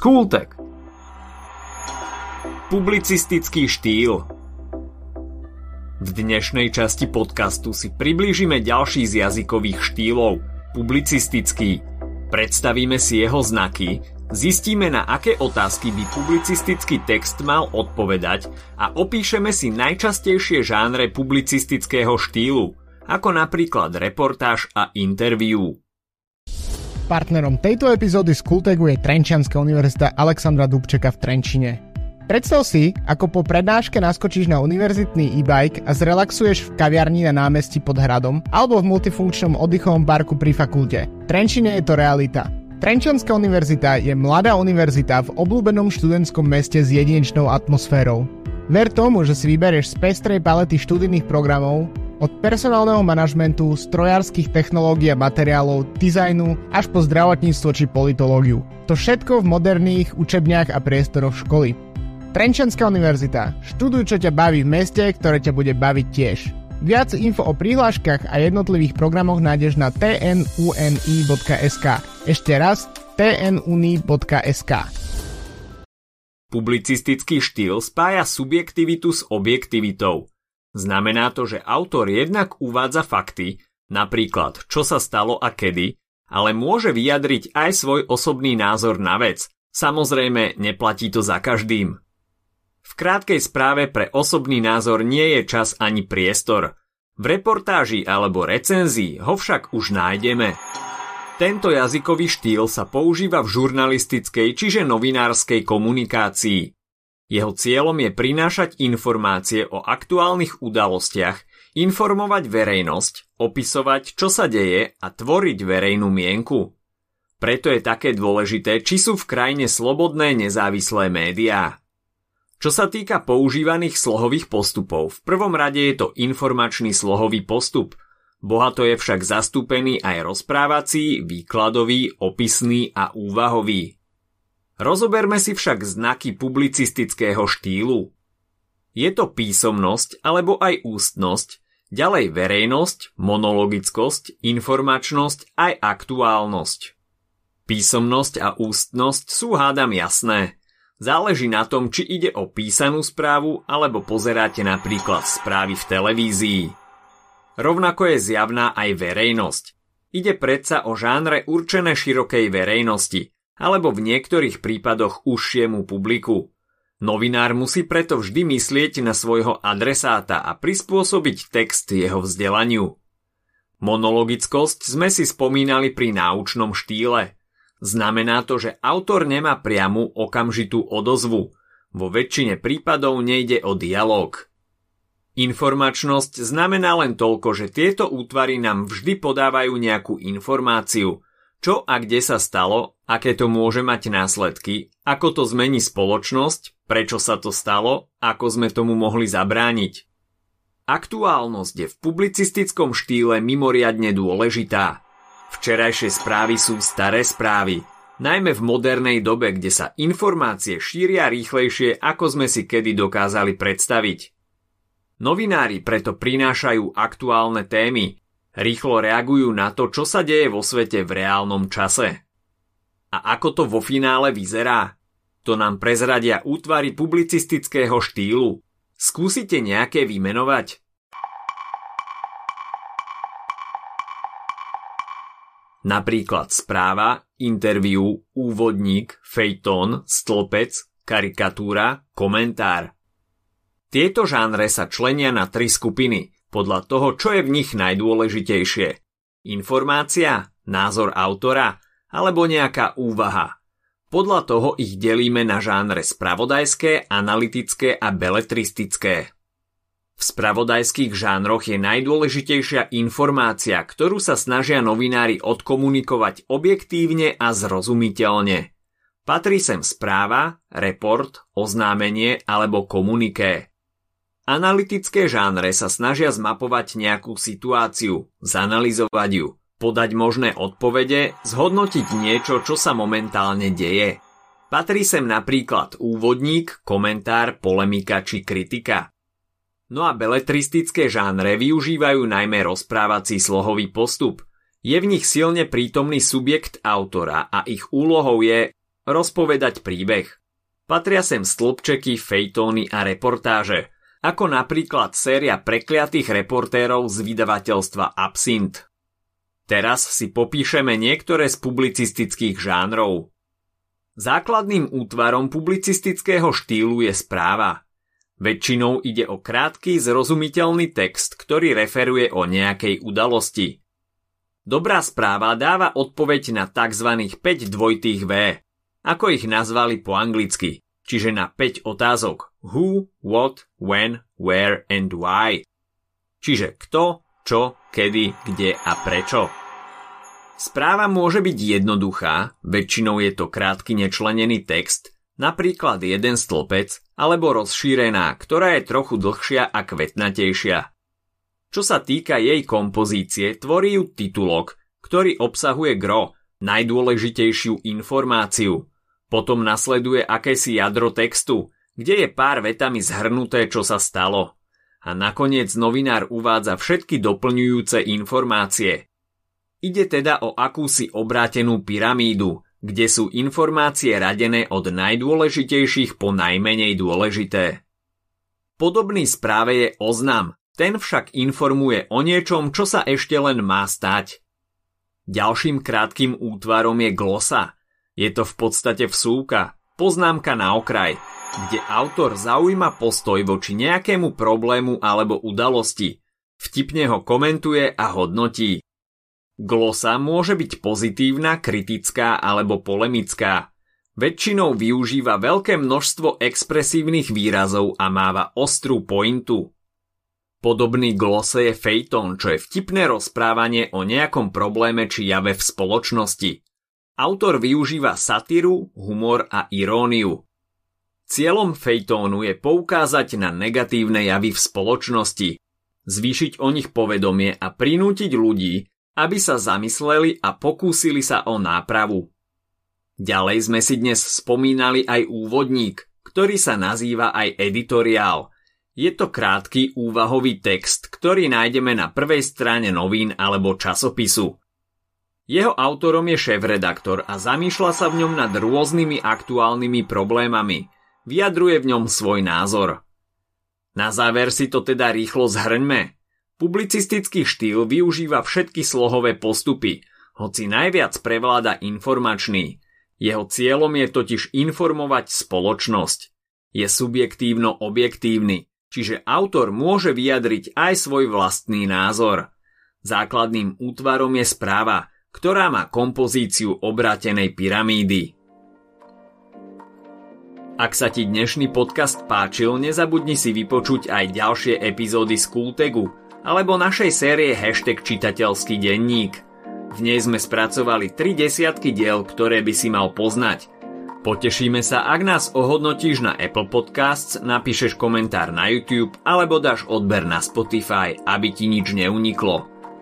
Skultek Publicistický štýl V dnešnej časti podcastu si priblížime ďalší z jazykových štýlov, publicistický. Predstavíme si jeho znaky, zistíme na aké otázky by publicistický text mal odpovedať a opíšeme si najčastejšie žánre publicistického štýlu, ako napríklad reportáž a interview. Partnerom tejto epizódy z Kultegu je Trenčianská univerzita Alexandra Dubčeka v Trenčine. Predstav si, ako po prednáške naskočíš na univerzitný e-bike a zrelaxuješ v kaviarni na námestí pod hradom alebo v multifunkčnom oddychovom parku pri fakulte. V Trenčine je to realita. Trenčianská univerzita je mladá univerzita v obľúbenom študentskom meste s jedinečnou atmosférou. Ver tomu, že si vyberieš z pestrej palety študijných programov, od personálneho manažmentu, strojárskych technológií a materiálov, dizajnu až po zdravotníctvo či politológiu. To všetko v moderných učebniach a priestoroch školy. Trenčanská univerzita. Študuj, čo ťa baví v meste, ktoré ťa bude baviť tiež. Viac info o prihláškach a jednotlivých programoch nájdeš na tnuni.sk. Ešte raz tnuni.sk. Publicistický štýl spája subjektivitu s objektivitou. Znamená to, že autor jednak uvádza fakty, napríklad čo sa stalo a kedy, ale môže vyjadriť aj svoj osobný názor na vec. Samozrejme, neplatí to za každým. V krátkej správe pre osobný názor nie je čas ani priestor. V reportáži alebo recenzii ho však už nájdeme. Tento jazykový štýl sa používa v žurnalistickej čiže novinárskej komunikácii. Jeho cieľom je prinášať informácie o aktuálnych udalostiach, informovať verejnosť, opisovať, čo sa deje a tvoriť verejnú mienku. Preto je také dôležité, či sú v krajine slobodné nezávislé médiá. Čo sa týka používaných slohových postupov, v prvom rade je to informačný slohový postup. Bohato je však zastúpený aj rozprávací, výkladový, opisný a úvahový. Rozoberme si však znaky publicistického štýlu. Je to písomnosť alebo aj ústnosť, ďalej verejnosť, monologickosť, informačnosť aj aktuálnosť. Písomnosť a ústnosť sú hádam jasné. Záleží na tom, či ide o písanú správu alebo pozeráte napríklad správy v televízii. Rovnako je zjavná aj verejnosť. Ide predsa o žánre určené širokej verejnosti – alebo v niektorých prípadoch užšiemu publiku. Novinár musí preto vždy myslieť na svojho adresáta a prispôsobiť text jeho vzdelaniu. Monologickosť sme si spomínali pri náučnom štýle. Znamená to, že autor nemá priamu okamžitú odozvu. Vo väčšine prípadov nejde o dialog. Informačnosť znamená len toľko, že tieto útvary nám vždy podávajú nejakú informáciu – čo a kde sa stalo, aké to môže mať následky, ako to zmení spoločnosť, prečo sa to stalo, ako sme tomu mohli zabrániť. Aktuálnosť je v publicistickom štýle mimoriadne dôležitá. Včerajšie správy sú staré správy, najmä v modernej dobe, kde sa informácie šíria rýchlejšie, ako sme si kedy dokázali predstaviť. Novinári preto prinášajú aktuálne témy, Rýchlo reagujú na to, čo sa deje vo svete v reálnom čase. A ako to vo finále vyzerá? To nám prezradia útvary publicistického štýlu. Skúsite nejaké vymenovať? Napríklad správa, interview, úvodník, fejtón, stĺpec, karikatúra, komentár. Tieto žánre sa členia na tri skupiny – podľa toho, čo je v nich najdôležitejšie. Informácia, názor autora alebo nejaká úvaha. Podľa toho ich delíme na žánre spravodajské, analytické a beletristické. V spravodajských žánroch je najdôležitejšia informácia, ktorú sa snažia novinári odkomunikovať objektívne a zrozumiteľne. Patrí sem správa, report, oznámenie alebo komuniké. Analytické žánre sa snažia zmapovať nejakú situáciu, zanalizovať ju, podať možné odpovede, zhodnotiť niečo, čo sa momentálne deje. Patrí sem napríklad úvodník, komentár, polemika či kritika. No a beletristické žánre využívajú najmä rozprávací slohový postup. Je v nich silne prítomný subjekt autora a ich úlohou je rozpovedať príbeh. Patria sem stĺpčeky, fejtóny a reportáže, ako napríklad séria prekliatých reportérov z vydavateľstva Absint. Teraz si popíšeme niektoré z publicistických žánrov. Základným útvarom publicistického štýlu je správa. Väčšinou ide o krátky, zrozumiteľný text, ktorý referuje o nejakej udalosti. Dobrá správa dáva odpoveď na tzv. 5 dvojitých V, ako ich nazvali po anglicky, čiže na 5 otázok who, what, when, where and why. Čiže kto, čo, kedy, kde a prečo. Správa môže byť jednoduchá, väčšinou je to krátky nečlenený text, napríklad jeden stĺpec, alebo rozšírená, ktorá je trochu dlhšia a kvetnatejšia. Čo sa týka jej kompozície, tvorí ju titulok, ktorý obsahuje gro, najdôležitejšiu informáciu. Potom nasleduje akési jadro textu, kde je pár vetami zhrnuté, čo sa stalo. A nakoniec novinár uvádza všetky doplňujúce informácie. Ide teda o akúsi obrátenú pyramídu, kde sú informácie radené od najdôležitejších po najmenej dôležité. Podobný správe je oznam, ten však informuje o niečom, čo sa ešte len má stať. Ďalším krátkým útvarom je glosa. Je to v podstate vsúka, poznámka na okraj, kde autor zaujíma postoj voči nejakému problému alebo udalosti, vtipne ho komentuje a hodnotí. Glosa môže byť pozitívna, kritická alebo polemická. Väčšinou využíva veľké množstvo expresívnych výrazov a máva ostrú pointu. Podobný glose je fejton, čo je vtipné rozprávanie o nejakom probléme či jave v spoločnosti. Autor využíva satíru, humor a iróniu. Cieľom fejtónu je poukázať na negatívne javy v spoločnosti, zvýšiť o nich povedomie a prinútiť ľudí, aby sa zamysleli a pokúsili sa o nápravu. Ďalej sme si dnes spomínali aj úvodník, ktorý sa nazýva aj editoriál. Je to krátky úvahový text, ktorý nájdeme na prvej strane novín alebo časopisu. Jeho autorom je šéf-redaktor a zamýšľa sa v ňom nad rôznymi aktuálnymi problémami. Vyjadruje v ňom svoj názor. Na záver si to teda rýchlo zhrňme. Publicistický štýl využíva všetky slohové postupy, hoci najviac prevláda informačný. Jeho cieľom je totiž informovať spoločnosť. Je subjektívno-objektívny, čiže autor môže vyjadriť aj svoj vlastný názor. Základným útvarom je správa, ktorá má kompozíciu obrátenej pyramídy. Ak sa ti dnešný podcast páčil, nezabudni si vypočuť aj ďalšie epizódy z Kultegu – alebo našej série hashtag čitateľský denník. V nej sme spracovali tri desiatky diel, ktoré by si mal poznať. Potešíme sa, ak nás ohodnotíš na Apple Podcasts, napíšeš komentár na YouTube alebo dáš odber na Spotify, aby ti nič neuniklo.